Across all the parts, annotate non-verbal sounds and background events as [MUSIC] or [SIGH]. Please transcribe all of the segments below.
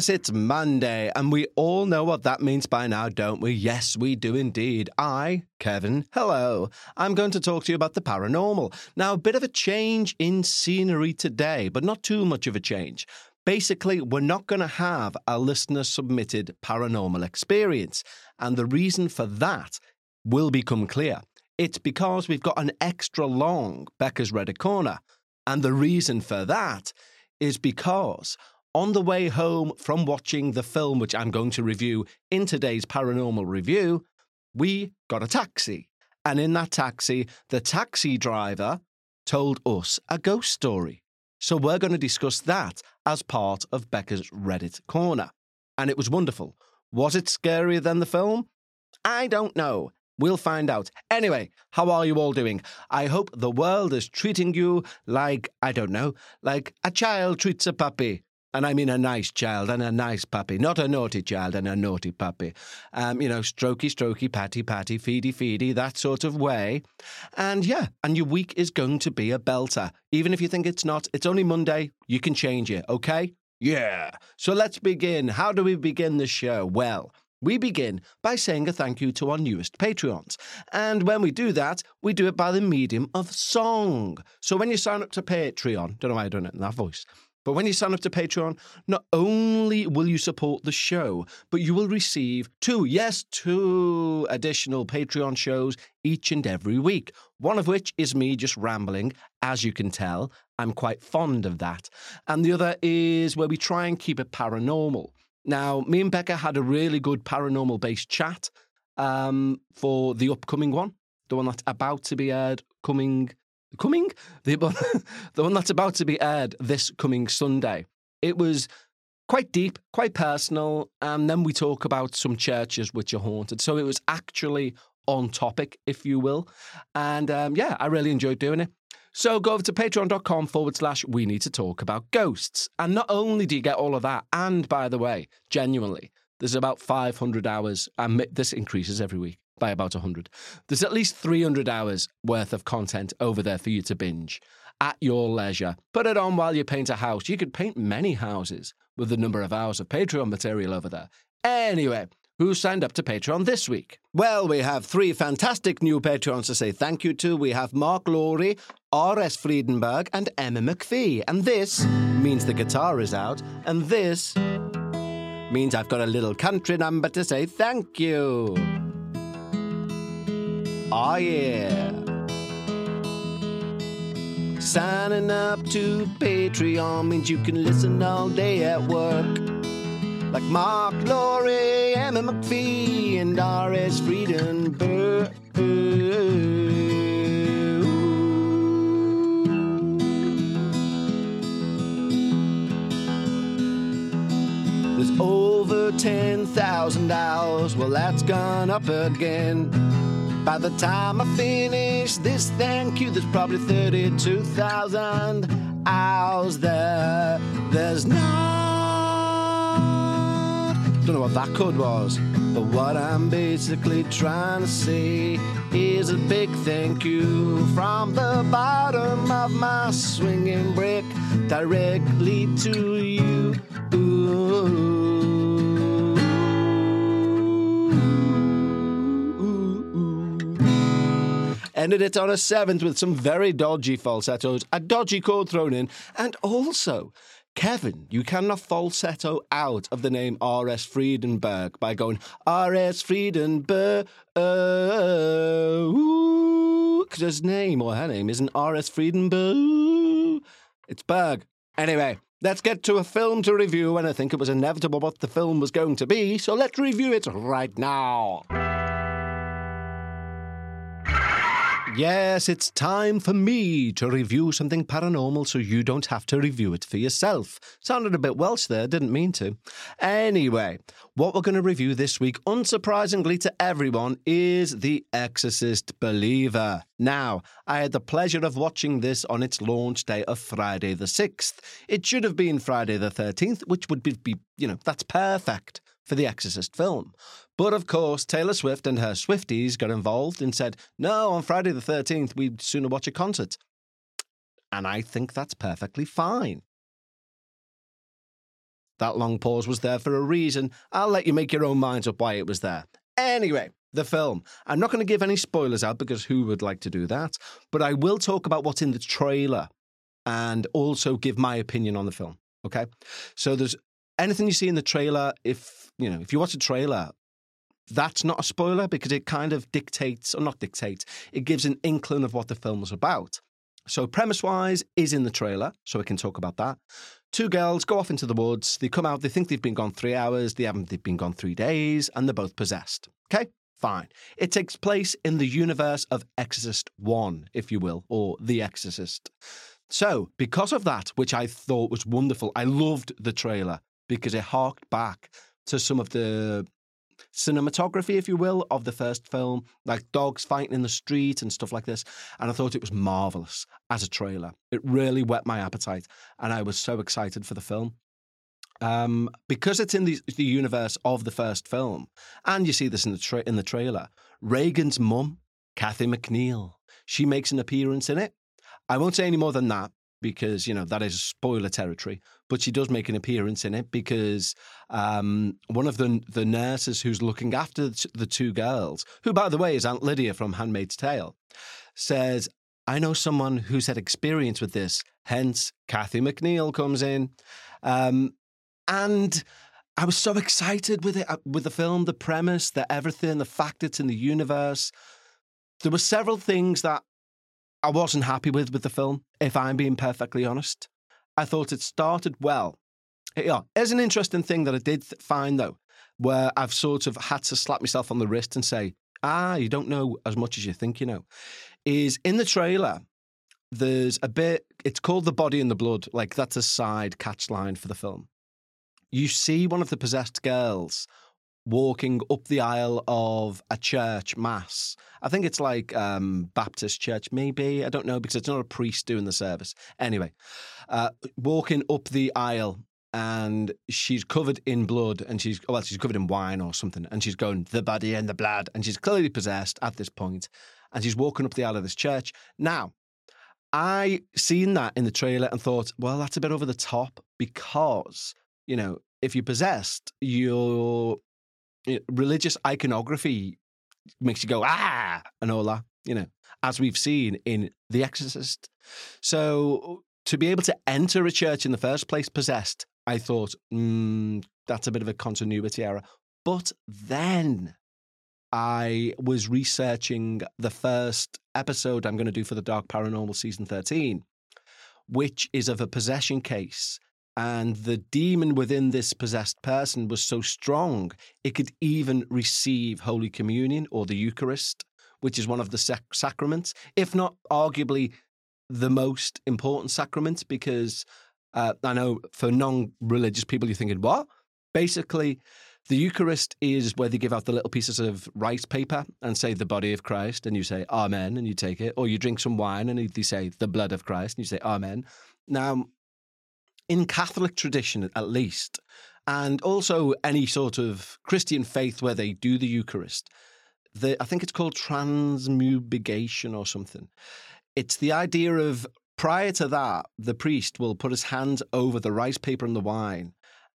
Yes, it's Monday, and we all know what that means by now, don't we? Yes, we do indeed. I, Kevin, hello. I'm going to talk to you about the paranormal. Now, a bit of a change in scenery today, but not too much of a change. Basically, we're not going to have a listener submitted paranormal experience, and the reason for that will become clear. It's because we've got an extra long Becca's Reddit corner, and the reason for that is because on the way home from watching the film, which I'm going to review in today's paranormal review, we got a taxi. And in that taxi, the taxi driver told us a ghost story. So we're going to discuss that as part of Becca's Reddit corner. And it was wonderful. Was it scarier than the film? I don't know. We'll find out. Anyway, how are you all doing? I hope the world is treating you like, I don't know, like a child treats a puppy. And I mean a nice child and a nice puppy, not a naughty child and a naughty puppy. Um, you know, strokey, strokey, patty, patty, feedy, feedy, that sort of way. And yeah, and your week is going to be a belter. Even if you think it's not, it's only Monday, you can change it, okay? Yeah. So let's begin. How do we begin the show? Well, we begin by saying a thank you to our newest Patreons. And when we do that, we do it by the medium of song. So when you sign up to Patreon, don't know why I done it in that voice. But when you sign up to Patreon, not only will you support the show, but you will receive two, yes, two additional Patreon shows each and every week. One of which is me just rambling, as you can tell. I'm quite fond of that. And the other is where we try and keep it paranormal. Now, me and Becca had a really good paranormal based chat um, for the upcoming one, the one that's about to be aired coming coming the one, [LAUGHS] the one that's about to be aired this coming Sunday. It was quite deep, quite personal, and then we talk about some churches which are haunted. So it was actually on topic, if you will, and um, yeah, I really enjoyed doing it. So go over to patreon.com forward slash we need to talk about ghosts. And not only do you get all of that, and by the way, genuinely, there's about 500 hours, and this increases every week by about 100. There's at least 300 hours worth of content over there for you to binge at your leisure. Put it on while you paint a house. You could paint many houses with the number of hours of Patreon material over there. Anyway, who signed up to Patreon this week? Well, we have three fantastic new Patreons to say thank you to. We have Mark Laurie, R.S. Friedenberg, and Emma McPhee. And this means the guitar is out. And this means I've got a little country number to say thank you. Oh, yeah. Signing up to Patreon means you can listen all day at work. Like Mark Laurie, Emma McPhee, and R.S. Friedenberg. There's over 10,000 hours, well, that's gone up again. By the time I finish this thank you, there's probably 32,000 hours there. There's not. Don't know what that code was, but what I'm basically trying to say is a big thank you from the bottom of my swinging brick directly to you. Ended it on a seventh with some very dodgy falsettos, a dodgy chord thrown in, and also Kevin, you cannot falsetto out of the name R.S. Friedenberg by going R.S. Friedenberg, because his name or her name isn't R.S. Friedenberg. It's Berg. Anyway, let's get to a film to review, and I think it was inevitable what the film was going to be, so let's review it right now. Yes, it's time for me to review something paranormal so you don't have to review it for yourself. Sounded a bit Welsh there, didn't mean to. Anyway, what we're going to review this week, unsurprisingly to everyone, is The Exorcist Believer. Now, I had the pleasure of watching this on its launch day of Friday the 6th. It should have been Friday the 13th, which would be, you know, that's perfect for the Exorcist film. But of course, Taylor Swift and her Swifties got involved and said, no, on Friday the 13th, we'd sooner watch a concert. And I think that's perfectly fine. That long pause was there for a reason. I'll let you make your own minds up why it was there. Anyway, the film. I'm not going to give any spoilers out because who would like to do that? But I will talk about what's in the trailer and also give my opinion on the film. Okay. So there's anything you see in the trailer, if you know, if you watch a trailer, that's not a spoiler because it kind of dictates, or not dictates, it gives an inkling of what the film was about. So, premise wise, is in the trailer, so we can talk about that. Two girls go off into the woods. They come out, they think they've been gone three hours, they haven't, they've been gone three days, and they're both possessed. Okay, fine. It takes place in the universe of Exorcist 1, if you will, or The Exorcist. So, because of that, which I thought was wonderful, I loved the trailer because it harked back to some of the cinematography, if you will, of the first film, like dogs fighting in the street and stuff like this. And I thought it was marvelous as a trailer. It really whet my appetite, and I was so excited for the film. Um, because it's in the, the universe of the first film, and you see this in the tra- in the trailer. Regan's mum, Kathy MacNeil, she makes an appearance in it. I won't say any more than that because you know that is spoiler territory. But she does make an appearance in it because um, one of the the nurses who's looking after the two girls, who by the way is Aunt Lydia from *Handmaid's Tale*, says, "I know someone who's had experience with this." Hence, Kathy MacNeil comes in, um, and. I was so excited with it, uh, with the film, the premise, the everything, the fact it's in the universe. There were several things that I wasn't happy with with the film, if I'm being perfectly honest. I thought it started well. Yeah, an interesting thing that I did find though, where I've sort of had to slap myself on the wrist and say, ah, you don't know as much as you think you know. Is in the trailer, there's a bit, it's called The Body and the Blood. Like that's a side catch line for the film. You see one of the possessed girls walking up the aisle of a church mass. I think it's like um, Baptist church, maybe. I don't know because it's not a priest doing the service. Anyway, uh, walking up the aisle and she's covered in blood and she's well she's covered in wine or something and she's going the body and the blood and she's clearly possessed at this point and she's walking up the aisle of this church now i seen that in the trailer and thought well that's a bit over the top because you know if you're possessed you're religious iconography makes you go ah! and all that you know as we've seen in the exorcist. So to be able to enter a church in the first place possessed i thought mm, that's a bit of a continuity error. But then i was researching the first episode i'm going to do for the dark paranormal season 13 which is of a possession case and the demon within this possessed person was so strong, it could even receive Holy Communion or the Eucharist, which is one of the sac- sacraments, if not arguably the most important sacrament, because uh, I know for non religious people, you're thinking, what? Basically, the Eucharist is where they give out the little pieces of rice paper and say the body of Christ, and you say Amen, and you take it. Or you drink some wine and they say the blood of Christ, and you say Amen. Now, in Catholic tradition at least, and also any sort of Christian faith where they do the Eucharist, the, I think it's called transmubigation or something. It's the idea of prior to that, the priest will put his hands over the rice paper and the wine.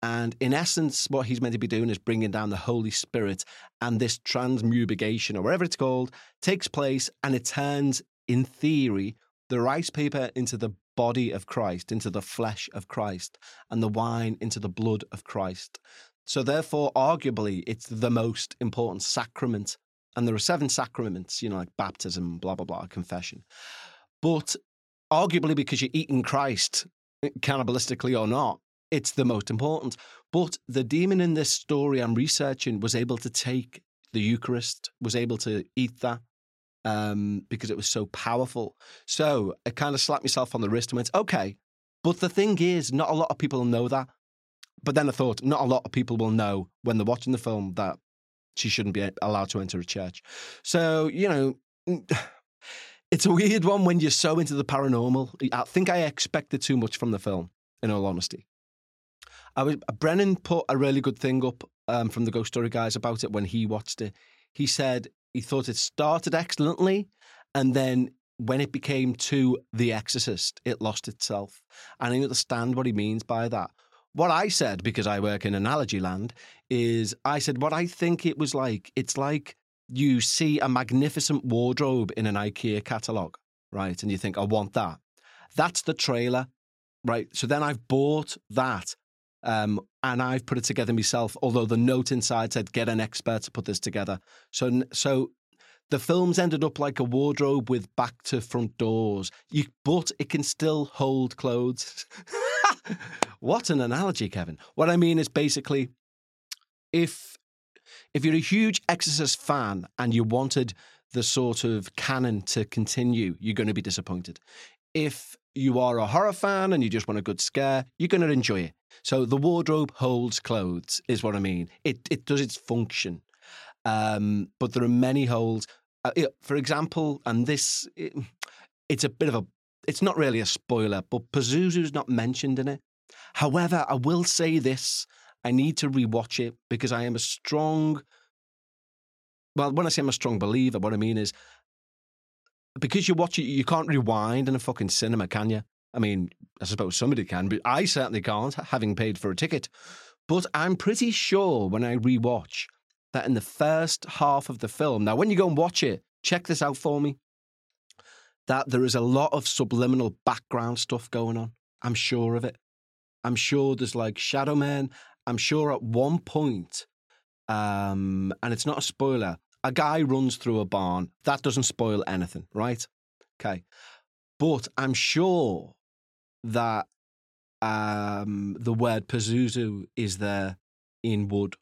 And in essence, what he's meant to be doing is bringing down the Holy Spirit. And this transmubigation, or whatever it's called, takes place and it turns, in theory, the rice paper into the body of Christ, into the flesh of Christ, and the wine into the blood of Christ. So, therefore, arguably, it's the most important sacrament. And there are seven sacraments, you know, like baptism, blah, blah, blah, confession. But arguably, because you're eating Christ, eh, cannibalistically or not, it's the most important. But the demon in this story I'm researching was able to take the Eucharist, was able to eat that, um, because it was so powerful. So I kind of slapped myself on the wrist and went, okay. But the thing is, not a lot of people know that. But then I thought, not a lot of people will know when they're watching the film that she shouldn't be allowed to enter a church. So, you know, [SIGHS] it's a weird one when you're so into the paranormal. I think I expected too much from the film, in all honesty. I was Brennan put a really good thing up um, from the Ghost Story guys about it when he watched it. He said he thought it started excellently, and then when it became to The Exorcist, it lost itself. And I understand what he means by that. what I said, because I work in analogy land, is I said what I think it was like. It's like you see a magnificent wardrobe in an IKEA catalogue, right? And you think, I want that. That's the trailer, right? So then I've bought that um, and I've put it together myself. Although the note inside said, "Get an expert to put this together." So, so the film's ended up like a wardrobe with back to front doors. You, but it can still hold clothes. [LAUGHS] what an analogy, Kevin! What I mean is basically, if if you're a huge Exorcist fan and you wanted the sort of canon to continue, you're going to be disappointed. If you are a horror fan and you just want a good scare, you're going to enjoy it. So the wardrobe holds clothes, is what I mean. It it does its function, um, but there are many holes. Uh, it, for example, and this it, it's a bit of a it's not really a spoiler, but Pazuzu's not mentioned in it. However, I will say this: I need to rewatch it because I am a strong. Well, when I say I'm a strong believer, what I mean is because you watch it, you can't rewind in a fucking cinema, can you? I mean, I suppose somebody can, but I certainly can't, having paid for a ticket. But I'm pretty sure when I rewatch that in the first half of the film, now when you go and watch it, check this out for me, that there is a lot of subliminal background stuff going on. I'm sure of it. I'm sure there's like Shadow Man. I'm sure at one point, um, and it's not a spoiler, a guy runs through a barn. That doesn't spoil anything, right? Okay. But I'm sure that um, the word Pazuzu is there in wood,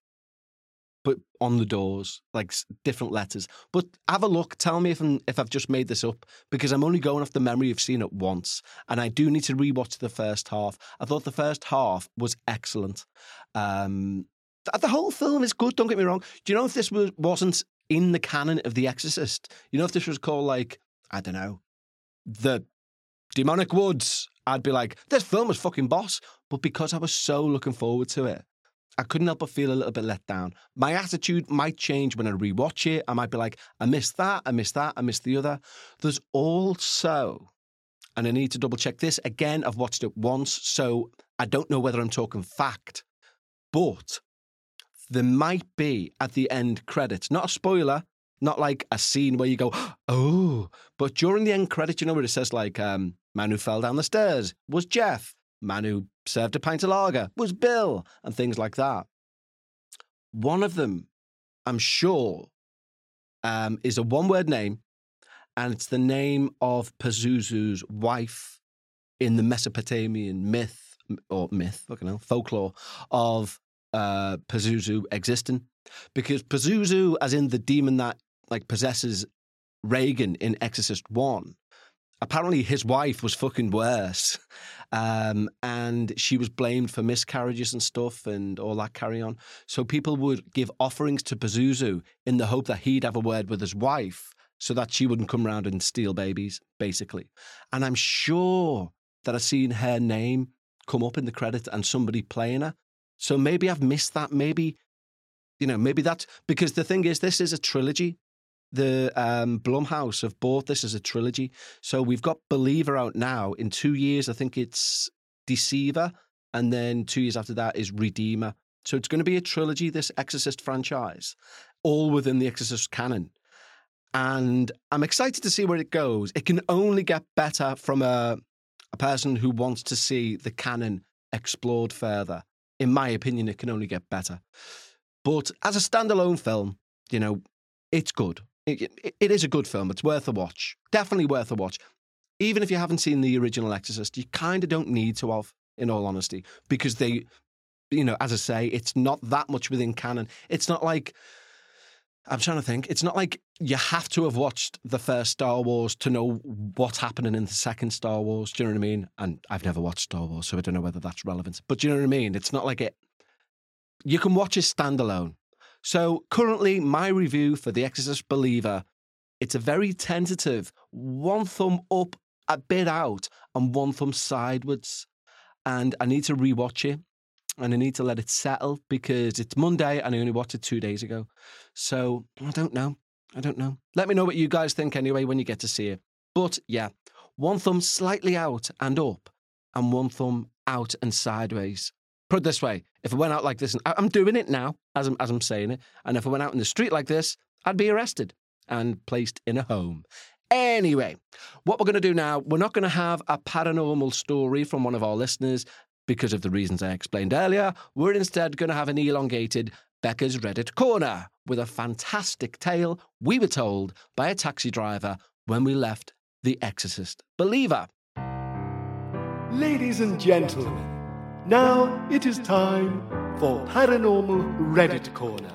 but on the doors, like different letters. But have a look. Tell me if I'm, if I've just made this up because I'm only going off the memory of seeing it once, and I do need to rewatch the first half. I thought the first half was excellent. Um, the whole film is good. Don't get me wrong. Do you know if this was, wasn't in the canon of The Exorcist? You know if this was called like I don't know the Demonic Woods, I'd be like, this film was fucking boss. But because I was so looking forward to it, I couldn't help but feel a little bit let down. My attitude might change when I rewatch it. I might be like, I missed that, I missed that, I missed the other. There's also, and I need to double check this again, I've watched it once, so I don't know whether I'm talking fact, but there might be at the end credits, not a spoiler, not like a scene where you go, [GASPS] oh, but during the end credits, you know, where it says like, um, man who fell down the stairs. Was Jeff, man who served a pint of lager. Was Bill, and things like that. One of them, I'm sure, um, is a one word name, and it's the name of Pazuzu's wife in the Mesopotamian myth or myth, fucking hell, folklore of uh, Pazuzu existing. Because Pazuzu, as in the demon that like possesses Regan in Exorcist One. Apparently, his wife was fucking worse, um, and she was blamed for miscarriages and stuff and all that carry on. So people would give offerings to Pazuzu in the hope that he'd have a word with his wife, so that she wouldn't come around and steal babies, basically. And I'm sure that I've seen her name come up in the credits and somebody playing her. So maybe I've missed that. Maybe you know, maybe that's because the thing is, this is a trilogy the um, Blumhouse have bought this as a trilogy. So we've got Believer out now. In two years, I think it's Deceiver. And then two years after that is Redeemer. So it's going to be a trilogy, this Exorcist franchise, all within the Exorcist canon. And I'm excited to see where it goes. It can only get better from a, a person who wants to see the canon explored further. In my opinion, it can only get better. But as a standalone film, you know, it's good it, it is a good film. It's worth a watch. Definitely worth a watch. Even if you haven't seen the original Exorcist, you kind of don't need to have, in all honesty, because they, you know, as I say, it's not that much within canon. It's not like, I'm trying to think, it's not like you have to have watched the first Star Wars to know what's happening in the second Star Wars. Do you know what I mean? And I've never watched Star Wars, so I don't know whether that's relevant. But do you know what I mean? It's not like it. You can watch it standalone. So currently, my review for The Exorcist Believer, it's a very tentative one thumb up, a bit out, and one thumb sideways. And I need to rewatch it and I need to let it settle because it's Monday and I only watched it two days ago. So I don't know. I don't know. Let me know what you guys think anyway when you get to see it. But yeah, one thumb slightly out and up, and one thumb out and sideways. Put it this way: if I went out like this, and I'm doing it now as I'm as I'm saying it, and if I went out in the street like this, I'd be arrested and placed in a home. Anyway, what we're going to do now, we're not going to have a paranormal story from one of our listeners because of the reasons I explained earlier. We're instead going to have an elongated Becca's Reddit corner with a fantastic tale we were told by a taxi driver when we left The Exorcist Believer. Ladies and gentlemen, now it is time for Paranormal Reddit Corner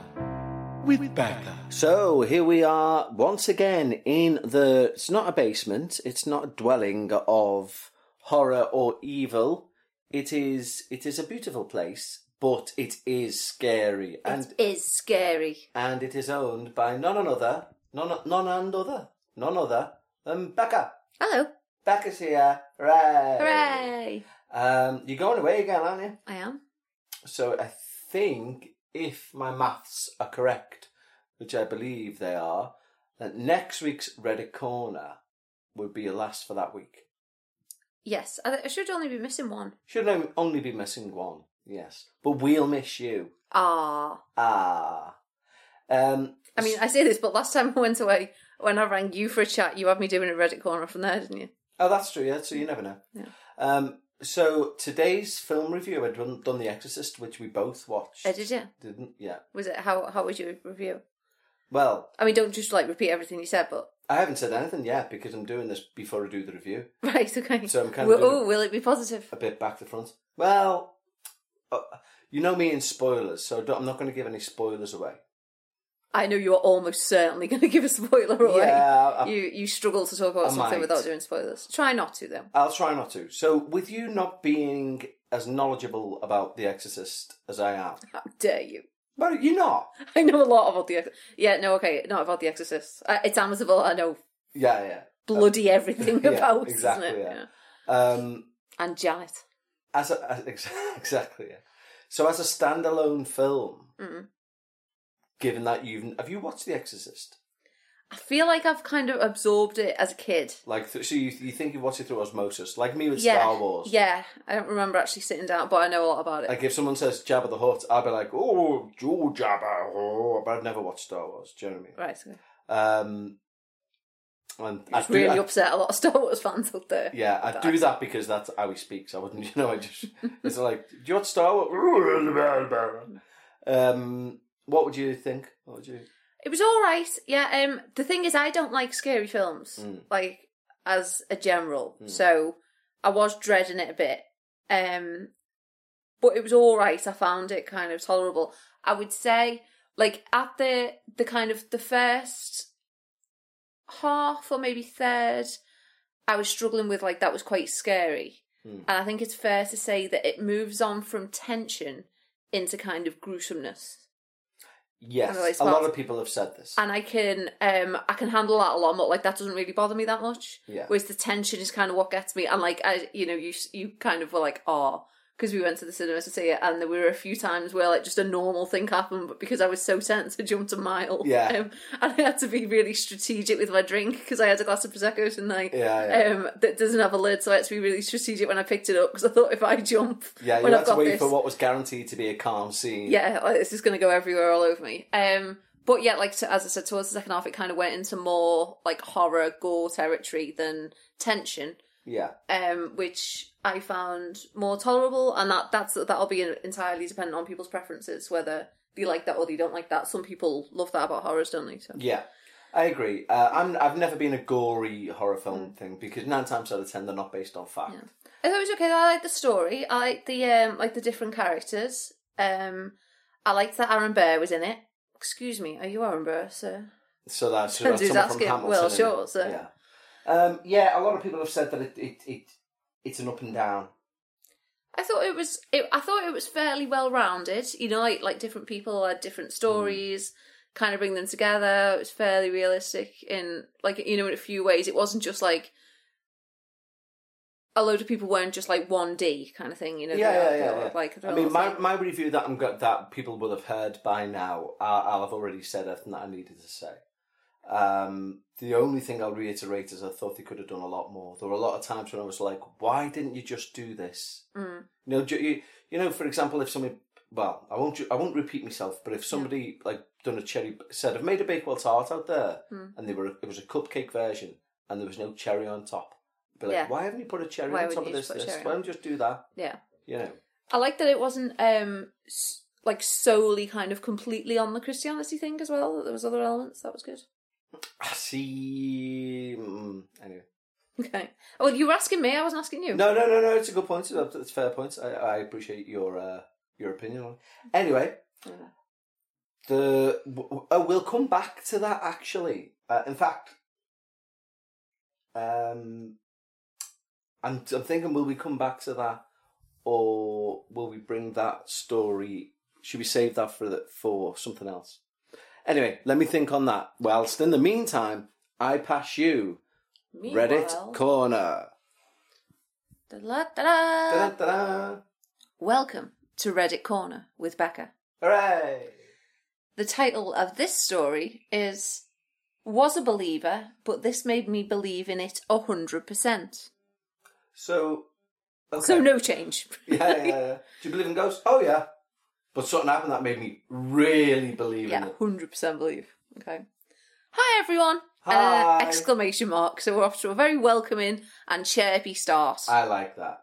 with Becca. So here we are once again in the. It's not a basement. It's not a dwelling of horror or evil. It is. It is a beautiful place, but it is scary, and it is scary. and it is owned by none another, none none and other, none other than Becca. Hello. Becca's here. Hooray! Hooray. Um, you're going away again, aren't you? I am. So I think if my maths are correct, which I believe they are, that next week's Reddit Corner would be your last for that week. Yes, I, I should only be missing one. Should only- only be missing one, yes. But we'll miss you. Ah. Ah. Um, I mean, I say this, but last time I went away, when I rang you for a chat, you had me doing a Reddit corner from there, didn't you? oh, that's true, yeah, so you never know. Yeah. Um, so today's film review, I'd done, done The Exorcist, which we both watched. Oh, did you? Didn't? Yeah. Was it how? How was your review? Well, I mean, don't just like repeat everything you said, but I haven't said anything yet because I'm doing this before I do the review. [LAUGHS] right, okay. So I'm kind of doing- oh, will it be positive? a bit back to front. Well, uh, you know me in spoilers, so don't, I'm not going to give any spoilers away. I know you are almost certainly [LAUGHS] going to give a spoiler away. Yeah, I, You you struggle to talk about I something might. without doing spoilers. Try not to, though. I'll try not to. So, with you not being as knowledgeable about The Exorcist as I am, How dare you? But you're not. [LAUGHS] I know a lot about the. Ex- Yeah, no, okay, not about the Exorcist. Uh, it's Amityville. I know Yeah, yeah, bloody everything [LAUGHS] yeah, about exactly, isn't it? yeah. Um, And Janet. as, a, as ex- [LAUGHS] exactly. Yeah. So, as a standalone film, given that you've have you watched The Exorcist? I feel like I've kind of absorbed it as a kid. Like, th- so you you think you watch it through osmosis, like me with yeah, Star Wars? Yeah, I don't remember actually sitting down, but I know a lot about it. Like if someone says Jabba the Hutt, I'll be like, oh, oh Jabba, oh, but I've never watched Star Wars. Do you know what right, okay. I mean? Um, and I do, really I- upset a lot of [LAUGHS] Star Wars fans out there. yeah, I do that because that's how he speaks. I wouldn't, [LAUGHS] you know, I just [LAUGHS] it's like, do you watch Star Wars? um, what would you think? What would you? It was all right. Yeah. Um. The thing is, I don't like scary films, Mm. like as a general. Mm. So I was dreading it a bit. Um. But it was all right. I found it kind of tolerable. I would say, like at the the kind of the first half or maybe third, I was struggling with like that was quite scary. Mm. And I think it's fair to say that it moves on from tension into kind of gruesomeness. Yes, Otherwise, a lot of people have said this. and I can um I can handle that a lot more. Like that doesn't really bother me that much. Yeah. Whereas the tension is kind of what gets me. And like I, you know, you you kind of were like, oh, because we went to the cinema to see it, and there were a few times where like just a normal thing happened, but because I was so tense, I jumped a mile. Yeah. Um, and I had to be really strategic with my drink because I had a glass of prosecco tonight. Yeah, yeah. Um, that doesn't have a lid, so I had to be really strategic when I picked it up because I thought if I jump, yeah, you when had I've to got wait this, for what was guaranteed to be a calm scene. yeah, like, it's just going to go everywhere all over me. Um, but yeah, like to, as I said, towards the second half, it kind of went into more like horror, gore territory than tension, yeah, um, which I found more tolerable, and that that's that'll be entirely dependent on people's preferences whether they like that or they don't like that. Some people love that about horrors, don't they? So yeah. I agree. Uh, I'm. I've never been a gory horror film Mm. thing because nine times out of ten they're not based on fact. I thought it was okay. I like the story. I like the um, like the different characters. Um, I liked that Aaron Burr was in it. Excuse me, are you Aaron Burr, sir? So that's, so that's someone from asking. Hamilton. Well, sure, so- Yeah. Um, yeah, a lot of people have said that it, it, it it's an up and down. I thought it was. It, I thought it was fairly well rounded. You know, like like different people had different stories, kind of bring them together. It was fairly realistic in like you know in a few ways. It wasn't just like a load of people weren't just like one D kind of thing. You know, Yeah, yeah, yeah, yeah. Like I mean, my, my review that I'm got that people will have heard by now. I, I'll have already said everything that I needed to say. Um, the only thing I'll reiterate is I thought they could have done a lot more. There were a lot of times when I was like, "Why didn't you just do this?" Mm. You know, you, you know, for example, if somebody, well, I won't, I won't repeat myself, but if somebody like done a cherry said, "I've made a Bakewell tart out there," Hmm. and they were, it was a cupcake version, and there was no cherry on top. I'd Be like, Yeah. why haven't you put a cherry Why on top of this? just this? Why don't you just do that? Yeah. You know, I like that it wasn't um like solely kind of completely on the Christianity thing as well. That there was other elements. That was good. I see. Mm, anyway, Okay. Oh, you were asking me. I wasn't asking you. no, no, no, no. It's a good point. It's a fair point. I, I appreciate your uh, your opinion on. it. Anyway, Yeah. the w- oh, we'll come back to that actually. Uh, in fact, um, I'm I'm thinking will we come back to that, or will we bring that story? Should we save that for the, for something else? Anyway, let me think on that. Whilst in the meantime, I pass you Meanwhile- Reddit corner. Da-da-da-da. Da-da-da-da. Welcome to Reddit Corner with Becca. Hooray! The title of this story is Was a Believer, but this made me believe in it a hundred percent. So, okay. So no change. yeah, yeah, yeah. [LAUGHS] Do you believe in ghosts? Oh yeah. But something happened that made me really believe in Yeah, it. hundred percent believe. Okay. Hi everyone. Hi. Uh, exclamation mark. So we're off to a very welcoming and chirpy start. I like that.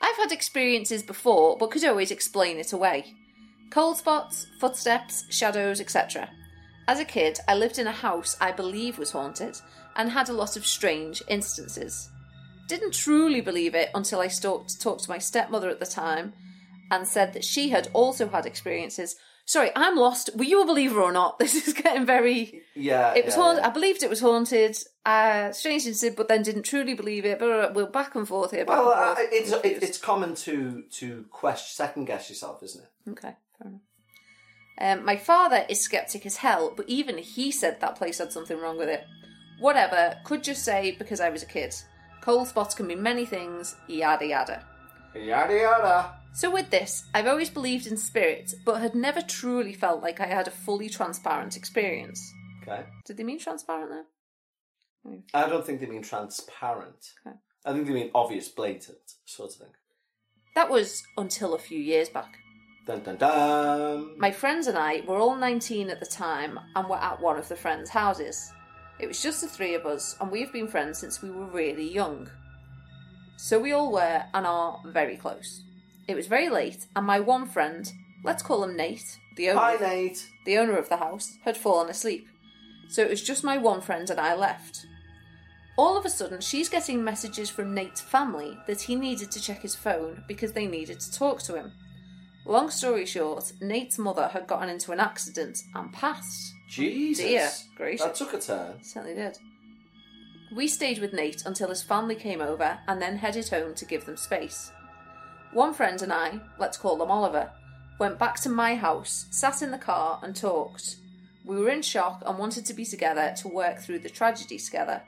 I've had experiences before, but could always explain it away. Cold spots, footsteps, shadows, etc. As a kid, I lived in a house I believe was haunted and had a lot of strange instances. Didn't truly believe it until I talked to my stepmother at the time and said that she had also had experiences. Sorry, I'm lost. Were you a believer or not? [LAUGHS] This is getting very. Yeah. It was yeah, haunted. yeah. I believed it was haunted. Uh, strange incident, but then didn't truly believe it. But we're back and forth here. Well, and uh, it's it, it's common to to question, second guess yourself, isn't it? Okay, fair enough. Um, my father is skeptic as hell, but even he said that place had something wrong with it. Whatever, could just say because I was a kid. Cold spots can be many things, yada yada. Yada yada. So, with this, I've always believed in spirits, but had never truly felt like I had a fully transparent experience. Okay. Did they mean transparent there? I don't think they mean transparent. Okay. I think they mean obvious, blatant sort of thing. That was until a few years back. Dun dun dun. My friends and I were all 19 at the time and were at one of the friends' houses. It was just the three of us, and we've been friends since we were really young. So we all were and are very close. It was very late, and my one friend, let's call him Nate, the owner, Hi, Nate. the owner of the house, had fallen asleep. So it was just my one friend and I left. All of a sudden, she's getting messages from Nate's family that he needed to check his phone because they needed to talk to him. Long story short, Nate's mother had gotten into an accident and passed. Jesus. Dear gracious. That took a turn. Certainly did. We stayed with Nate until his family came over and then headed home to give them space. One friend and I, let's call them Oliver, went back to my house, sat in the car, and talked. We were in shock and wanted to be together to work through the tragedy together.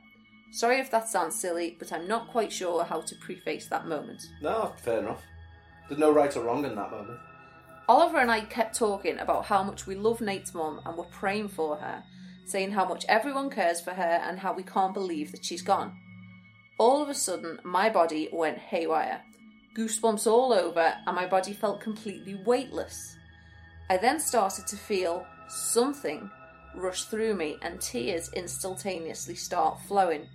Sorry if that sounds silly, but I'm not quite sure how to preface that moment. No, fair enough. There's no right or wrong in that moment. Oliver and I kept talking about how much we love Nate's mum and were praying for her, saying how much everyone cares for her and how we can't believe that she's gone. All of a sudden, my body went haywire. Goosebumps all over, and my body felt completely weightless. I then started to feel something rush through me, and tears instantaneously start flowing.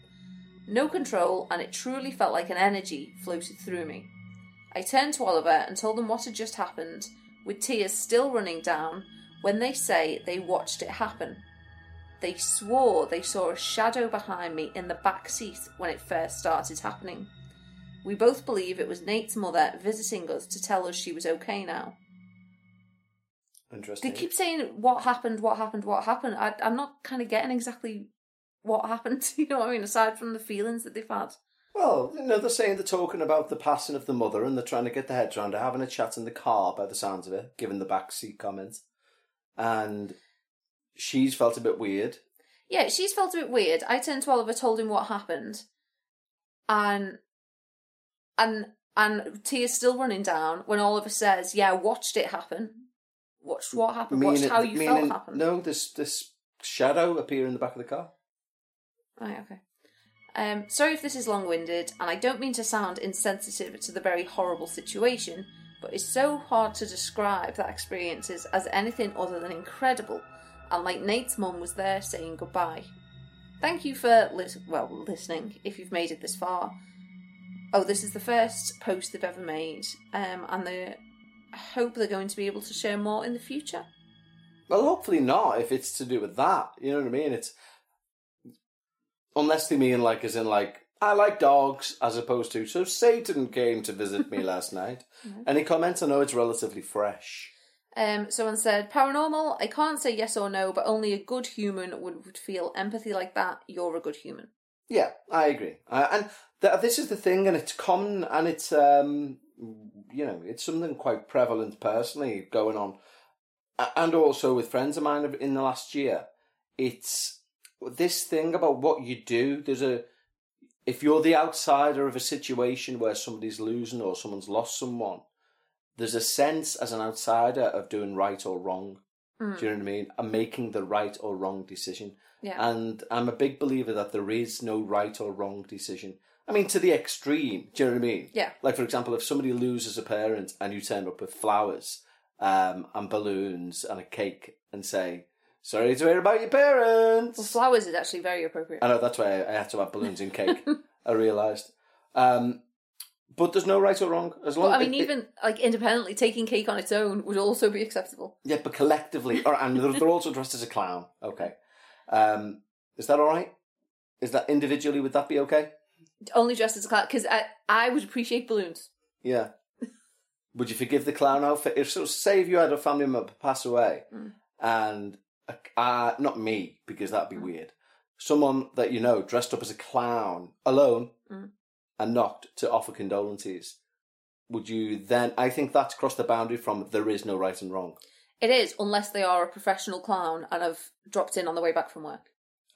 No control, and it truly felt like an energy floated through me. I turned to Oliver and told them what had just happened, with tears still running down, when they say they watched it happen. They swore they saw a shadow behind me in the back seat when it first started happening. We both believe it was Nate's mother visiting us to tell us she was okay now. Interesting. They keep saying what happened, what happened, what happened. I, I'm not kind of getting exactly what happened. [LAUGHS] You know what I mean? Aside from the feelings that they've had. Well, you know, they're saying they're talking about the passing of the mother and they're trying to get their heads around it, having a chat in the car by the sounds of it, given the backseat comment. And she's felt a bit weird. Yeah, she's felt a bit weird. I turned to Oliver, told him what happened, and and and tears still running down when Oliver says, "Yeah, watched it happen. Watched what happened. watched how you felt meaning- happen." No, this this shadow appear in the back of the car. Right, okay. Um, sorry if this is long winded, and I don't mean to sound insensitive to the very horrible situation, but it's so hard to describe that experience as, anything other than incredible. And like Nate's mum was there saying goodbye. Thank you for lis- well listening. If you've made it this far, oh, this is the first post they've ever made, um, and they hope they're going to be able to share more in the future. Well, hopefully not. If it's to do with that, you know what I mean. It's unless they mean like as in like I like dogs, as opposed to so Satan came to visit me [LAUGHS] last night. Any comments? I know it's relatively fresh. Um, someone said, paranormal, I can't say yes or no, but only a good human would, would feel empathy like that. You're a good human. Yeah, I agree. Uh, and th- this is the thing, and it's common, and it's um, you know, it's something quite prevalent personally going on, and also with friends of mine in the last year. It's this thing about what you do. There's a if you're the outsider of a situation where somebody's losing or someone's lost someone, there's a sense as an outsider of doing right or wrong. Do you know what I mean? And making the right or wrong decision. Yeah. And I'm a big believer that there is no right or wrong decision. I mean, to the extreme. Do you know what I mean? Yeah. Like, for example, if somebody loses a parent and you turn up with flowers um, and balloons and a cake and say, sorry to hear about your parents. Well, flowers is actually very appropriate. I know, that's why I had to have balloons and cake. [LAUGHS] I realised. Um, but there's no right or wrong. As long But I mean, it- it- even like independently taking cake on its own would also be acceptable. Yeah, but collectively, or, and they're, they're also dressed as a clown. Okay. Um, is that all right? Is that individually, would that be okay? Only dressed as a clown because I I would appreciate balloons. Yeah. [LAUGHS] Would you forgive the clown outfit? If so, say if you had a family member pass away, and uh, not me because that'd be weird. Someone that you know dressed up as a clown alone and knocked to offer condolences. Would you then? I think that's crossed the boundary from there is no right and wrong. It is unless they are a professional clown and have dropped in on the way back from work.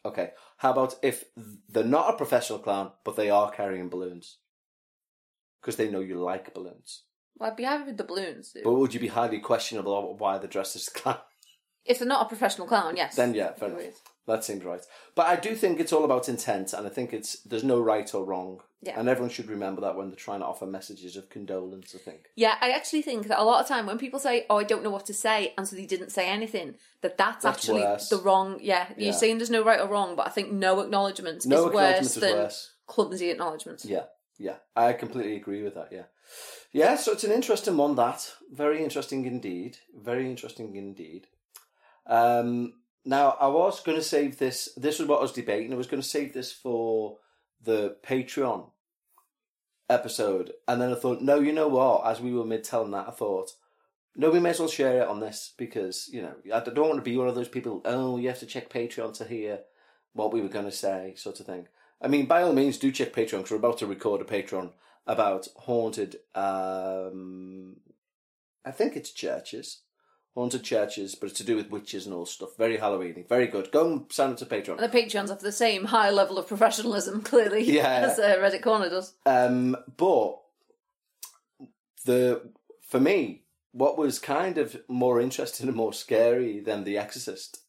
Okay. How about if they're not a professional clown, but they are carrying balloons? Because they know you like balloons. Well, I'd be happy with the balloons. But would you be highly questionable why they're dressed as [LAUGHS] a clown? If they're not a professional clown, yes. Then yeah, fair enough. That seems right. But I do think it's all about intent, and I think it's there's no right or wrong. Yeah. And everyone should remember that when they're trying to offer messages of condolence. I think. Yeah, I actually think that a lot of time when people say, "Oh, I don't know what to say," and so they didn't say anything, that that's, That's actually worse. the wrong. Yeah, Yeah. you're saying there's no right or wrong, but I think no acknowledgement No is acknowledgement worse is than worse. clumsy acknowledgement. Yeah, yeah, I completely agree with that. Yeah, yeah. So it's an interesting one. That very interesting indeed. Very interesting indeed. Um, now I was going to save this. This was what I was debating. I was going to save this for the Patreon episode, and then I thought, no, you know what? As we were mid telling that, I thought. No, we may as well share it on this because you know I don't want to be one of those people. Oh, you have to check Patreon to hear what we were going to say, sort of thing. I mean, by all means, do check Patreon because we're about to record a Patreon about haunted. Um, I think it's churches, haunted churches, but it's to do with witches and all stuff. Very Halloweeny, very good. Go and sign up to Patreon. And the Patreons have the same high level of professionalism, [LAUGHS] clearly, Yeah. as uh, Reddit Corner does. Um, but the for me, what was kind of more interesting and more scary than the Exorcist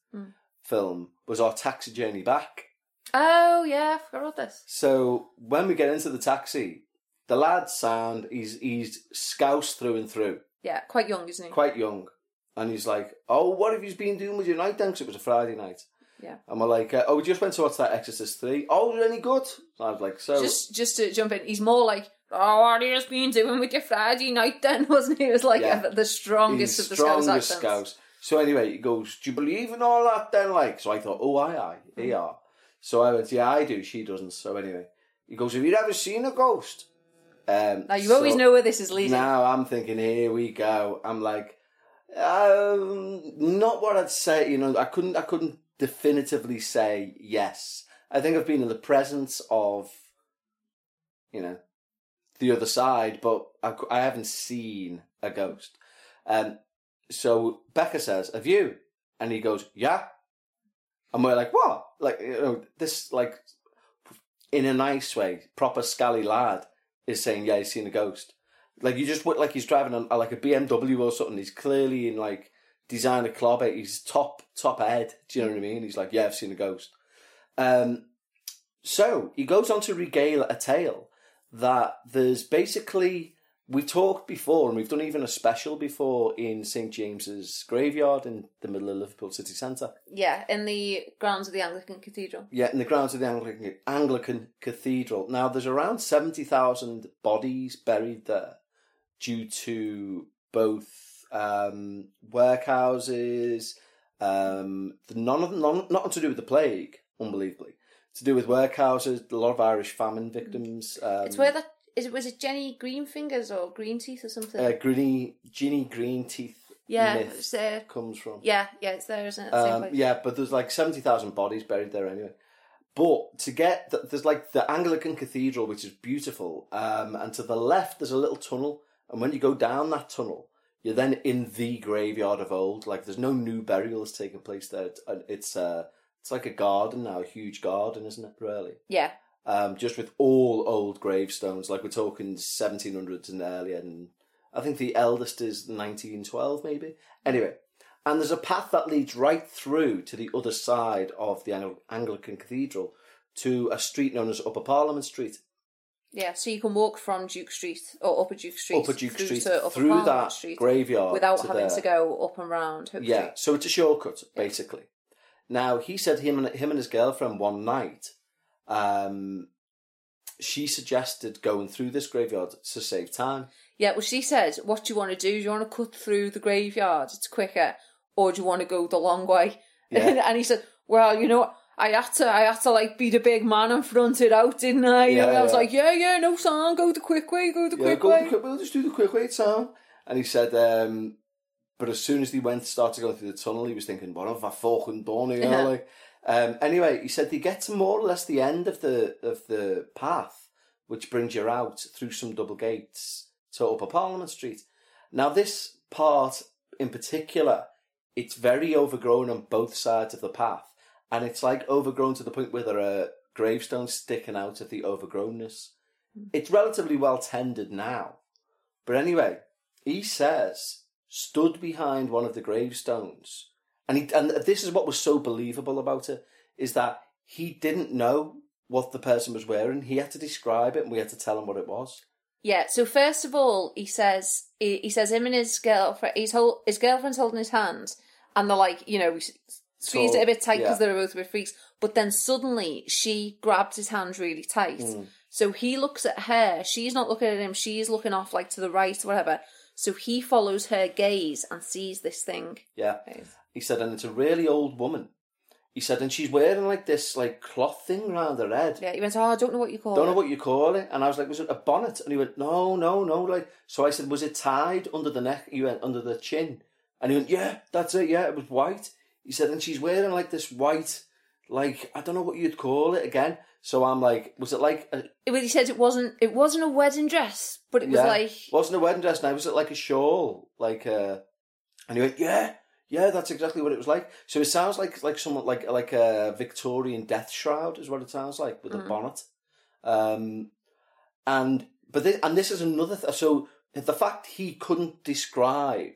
film was our taxi journey back. Oh yeah, I forgot about this. So when we get into the taxi, the lad's sound, he's he's scoused through and through, Yeah, quite young, isn't he? quite young, and he's like, "Oh, what have you been doing with your night?" Because it was a Friday night, Yeah. and we're like, uh, "Oh, we just went to watch that Exorcist three. Oh, any good?" So I was like, "So Just just to jump in, he's more like, oh, what have you just been doing with your Friday night then, [LAUGHS] wasn't he? He was like Yeah. the strongest of the Scouse strongest accents. scouse." So anyway, he goes, "Do you believe in all that?" Then like, so I thought, "Oh, aye, aye, they Mm. are." So I went, "Yeah, I do." She doesn't. So anyway, he goes, "Have you ever seen a ghost?" Um, Now you always so- know where this is leading. Now I'm thinking, here we go. I'm like, um, not what I'd say. You know, I couldn't, I couldn't definitively say yes. I think I've been in the presence of, you know, the other side, but I, I haven't seen a ghost. Um, so Becca says, "Have you?" And he goes, "Yeah." And we're like, "What?" Like, you know, this like, in a nice way, proper scally lad is saying, "Yeah, he's seen a ghost." Like you just look like he's driving on like a BMW or something. He's clearly in like designer clobber. He's top top head. Do you know what I mean? He's like, "Yeah, I've seen a ghost." Um, so he goes on to regale a tale that there's basically we've talked before, and we've done even a special before in St James's graveyard in the middle of Liverpool city centre. Yeah, in the grounds of the Anglican Cathedral. Yeah, in the grounds of the Anglican Anglican Cathedral. Now, there's around seventy thousand bodies buried there, due to both um, workhouses, um, the, none of them, none, not to do with the plague, unbelievably, to do with workhouses. A lot of Irish famine victims. Um, It's where that is. It was it Jenny Greenfingers or Green Teeth or something? uh, Greeny, Ginny Green Teeth yeah, myth uh, comes from. yeah, yeah. It's there, isn't it? Um, yeah, but there's like seventy thousand bodies buried there anyway. But to get the, there's like the Anglican Cathedral, which is beautiful, um, and to the left there's a little tunnel, and when you go down that tunnel, you're then in the graveyard of old. Like there's no new burials taking place there. It's it's, uh, it's like a garden now, a huge garden, isn't it? Really, yeah, um, just with all old gravestones. Like we're talking 1700s and earlier, and I think the eldest is 1912, maybe. Anyway, and there's a path that leads right through to the other side of the Anglican Cathedral to a street known as Upper Parliament Street. Yeah. So you can walk from Duke Street or Upper Duke Street, Upper Duke through Street to Upper through Parliament that Street graveyard without to having there. to go up and round. Yeah, so it's a shortcut basically. Now he said him and him and his girlfriend one night, um, she suggested going through this graveyard to save time. Yeah, well, she said, "What do you want to do? Do you want to cut through the graveyard? It's quicker, or do you want to go the long way?" Yeah. [LAUGHS] and he said, "Well, you know, what? I had to, I had to like be the big man and front it out, didn't I?" Yeah, and I was yeah. like, "Yeah, yeah, no, son, go the quick way, go the Yeah, quick go way." the quick, we'll just do the quick way, Sam. And he said, um, but as soon as he went started going through the tunnel, he was thinking, what have I fucking done here? Yeah. Like, um, anyway, he said they get to more or less the end of the of the path, which brings you out through some double gates to Upper Parliament Street. Now, this part in particular, it's very overgrown on both sides of the path, and it's like overgrown to the point where there are gravestones sticking out of the overgrownness. Hmm. It's relatively well tended now, but anyway, he says stood behind one of the gravestones, and he and this is what was so believable about it is that he didn't know what the person was wearing. He had to describe it, and we had to tell him what it was. Yeah. So first of all, he says he, he says him and his girlfriend, his whole his girlfriend's holding his hand, and they're like, you know, squeezed So, it a bit tight because yeah. they were both a bit freaks. But then suddenly she grabs his hand really tight. Mm. So he looks at her. She's not looking at him. She's looking off like to the right, or whatever. So he follows her gaze and sees this thing. Yeah, he said, and it's a really old woman. He said, and she's wearing like this like cloth thing around her head. Yeah, he went, Oh, I don't know what you call Don't it. know what you call it. And I was like, was it a bonnet? And he went, no, no, no. Like, so I said, was it tied under the neck? He went, under the chin. And he went, yeah, that's it. Yeah, it was white. He said, and she's wearing like this white, like, I don't know what you'd call it again. So I'm like, was it like, a, It was- he said it wasn't it wasn't a wedding dress, but it was yeah, like wasn't a wedding dress now? Was it like a shawl? Like, uh, and he went, yeah, yeah, that's exactly what it was like. So it sounds like like someone like like a Victorian death shroud is what it sounds like with a bonnet. Um, and but this, and this is another th- so the fact he couldn't describe,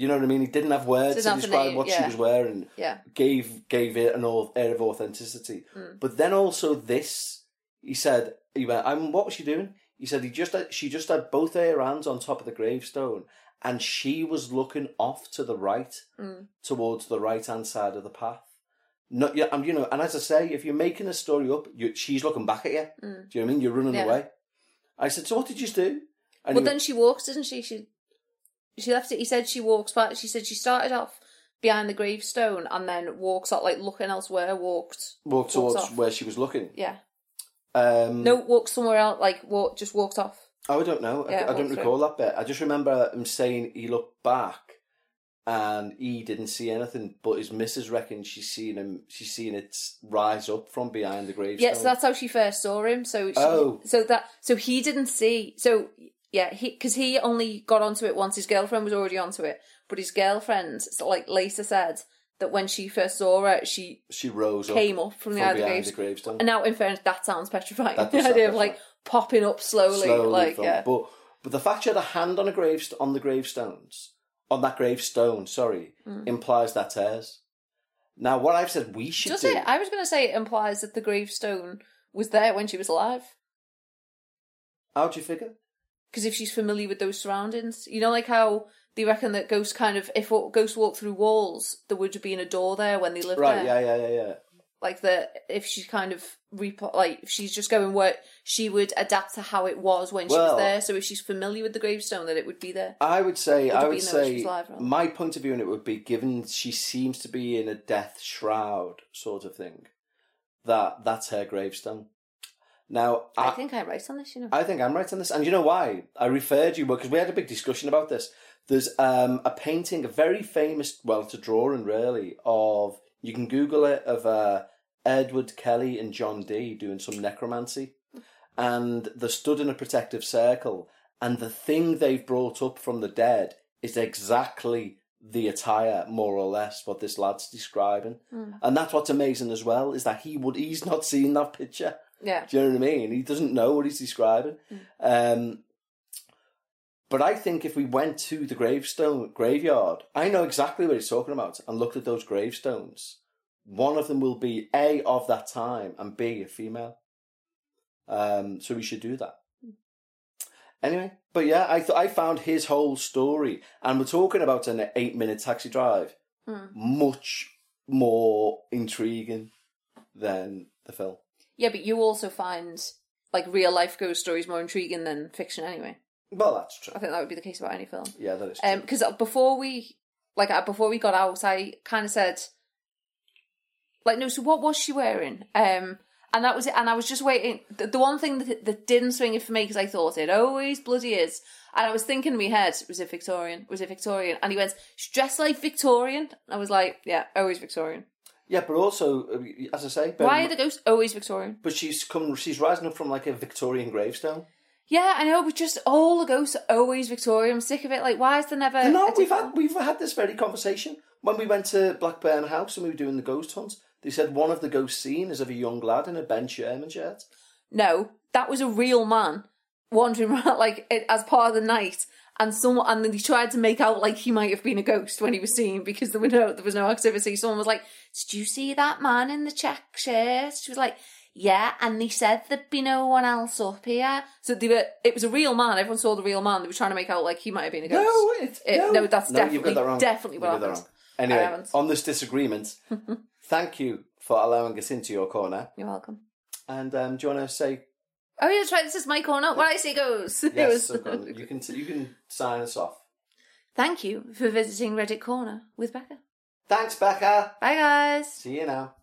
you know what I mean? He didn't have words to describe what she was wearing. yeah. Gave gave it an air of authenticity. Mm. But then also this, he said, he went, "I'm what was she doing?" He said he just had, she just had both her hands on top of the gravestone, and she was looking off to the right, mm. towards the right hand side of the path. No, yeah, and you know, and as I say, if you're making a story up, you, she's looking back at you. Mm. Do you know what I mean? You're running Yeah. away. I said, so what did you do? And he then went, she walks, doesn't she? She she left it. He said she walks back. She said she started off behind the gravestone and then walks out, like looking elsewhere. Walked, walked towards off. where she was looking. yeah. Um, No, walked somewhere else. Like walk, just walked off. Oh, I don't know. I- Yeah, I, don't walked through. recall that bit. I just remember him saying he looked back and he didn't see anything, but his missus reckons she's seen him. She's seen it rise up from behind the gravestone. Yeah, so that's how she first saw him. So she, Oh. so that so he didn't see. So yeah, he because he only got onto it once his girlfriend was already onto it. But his girlfriend, like later said that when she first saw her, she she rose came up up from the from other behind the gravestone. And now, in fairness, that sounds petrifying. That [LAUGHS] the idea of like popping up slowly, slowly like from, yeah, but but the fact she had a hand on a gravest on the gravestones on that gravestone, sorry, Mm. implies that's hers. Now, what I've said we should does do. it? I was going to say it implies that the gravestone was there when she was alive. How do you figure? Because if she's familiar with those surroundings, you know, like how they reckon that ghosts kind of, if ghosts walk through walls, there would have been a door there when they lived Right, there. yeah, yeah, yeah, yeah. Like that, if she's kind of repo- like if she's just going where she would adapt to how it was when she was there. So if she's familiar with the gravestone, that it would be there. I would say, Would I would been there when she say, alive, my point of view on it would be given she seems to be in a death shroud sort of thing, that that's her gravestone. Now, I, I, think I'm right on this. You know, I think I'm right on this, and you know why? I referred you because we had a big discussion about this. There's um, a painting, a very famous, well, it's a drawing really of. You can Google it of uh, Edward Kelly and John Dee doing some necromancy, and they're stood in a protective circle, and the thing they've brought up from the dead is exactly the attire, more or less, what this lad's describing, and that's what's amazing as well is that he would he's not seen that picture. Yeah. Do you know what I mean? He doesn't know what he's describing. Um, but I think if we went to the gravestone graveyard, I know exactly what he's talking about, and looked at those gravestones. One of them will be a of that time, and b a female. Um, so we should do that. Anyway, but yeah, I th- I found his whole story, and we're talking about an eight minute taxi drive, much more intriguing than the film. Yeah, but you also find like real life ghost stories more intriguing than fiction anyway. Well, that's true. I think that would be the case about any film. Yeah, that is true. Um, because before we, like, uh, before we got out, I kind of said, like, no. So what was she wearing? Um, and that was it. And I was just waiting. The, the one thing that, that didn't swing it for me because I thought it always bloody is. And I was thinking in my head, was it Victorian? Was it Victorian? And he went, she's dressed like Victorian. I was like, yeah, always Victorian. Yeah, but also, uh, as I say, Why are the ghosts always Victorian? But she's come. She's rising up from like a Victorian gravestone. Yeah, I know, but just all the ghosts are always Victorian. I'm sick of it. Like, why is there never? no, a we've different- had we've had this very conversation when we went to Blackburne House and we were doing the ghost hunt. They said one of the ghosts seen is of a young lad in a Ben Sherman shirt. No, that was a real man wandering around [LAUGHS] like it, as part of the night, and someone and then he tried to make out like he might have been a ghost when he was seen because there were no there was no activity. Someone was like, "Did you see that man in the check shirt?" She was like. Yeah, and they said there'd be no one else up here. So they were. It was a real man. Everyone saw the real man. They were trying to make out like he might have been a ghost. No, it, It- no, no, that's you've definitely- that wrong. definitely You've what happened. wrong. Anyway, on this disagreement, [LAUGHS] thank you for allowing us into your corner. You're welcome. And um, do you want to say Oh yeah, that's right. This is my corner. What I say goes. [LAUGHS] Yes? was- go you can you can sign us off. Thank you for visiting Reddit Corner with Becca. Thanks, Becca. Bye guys. See you now.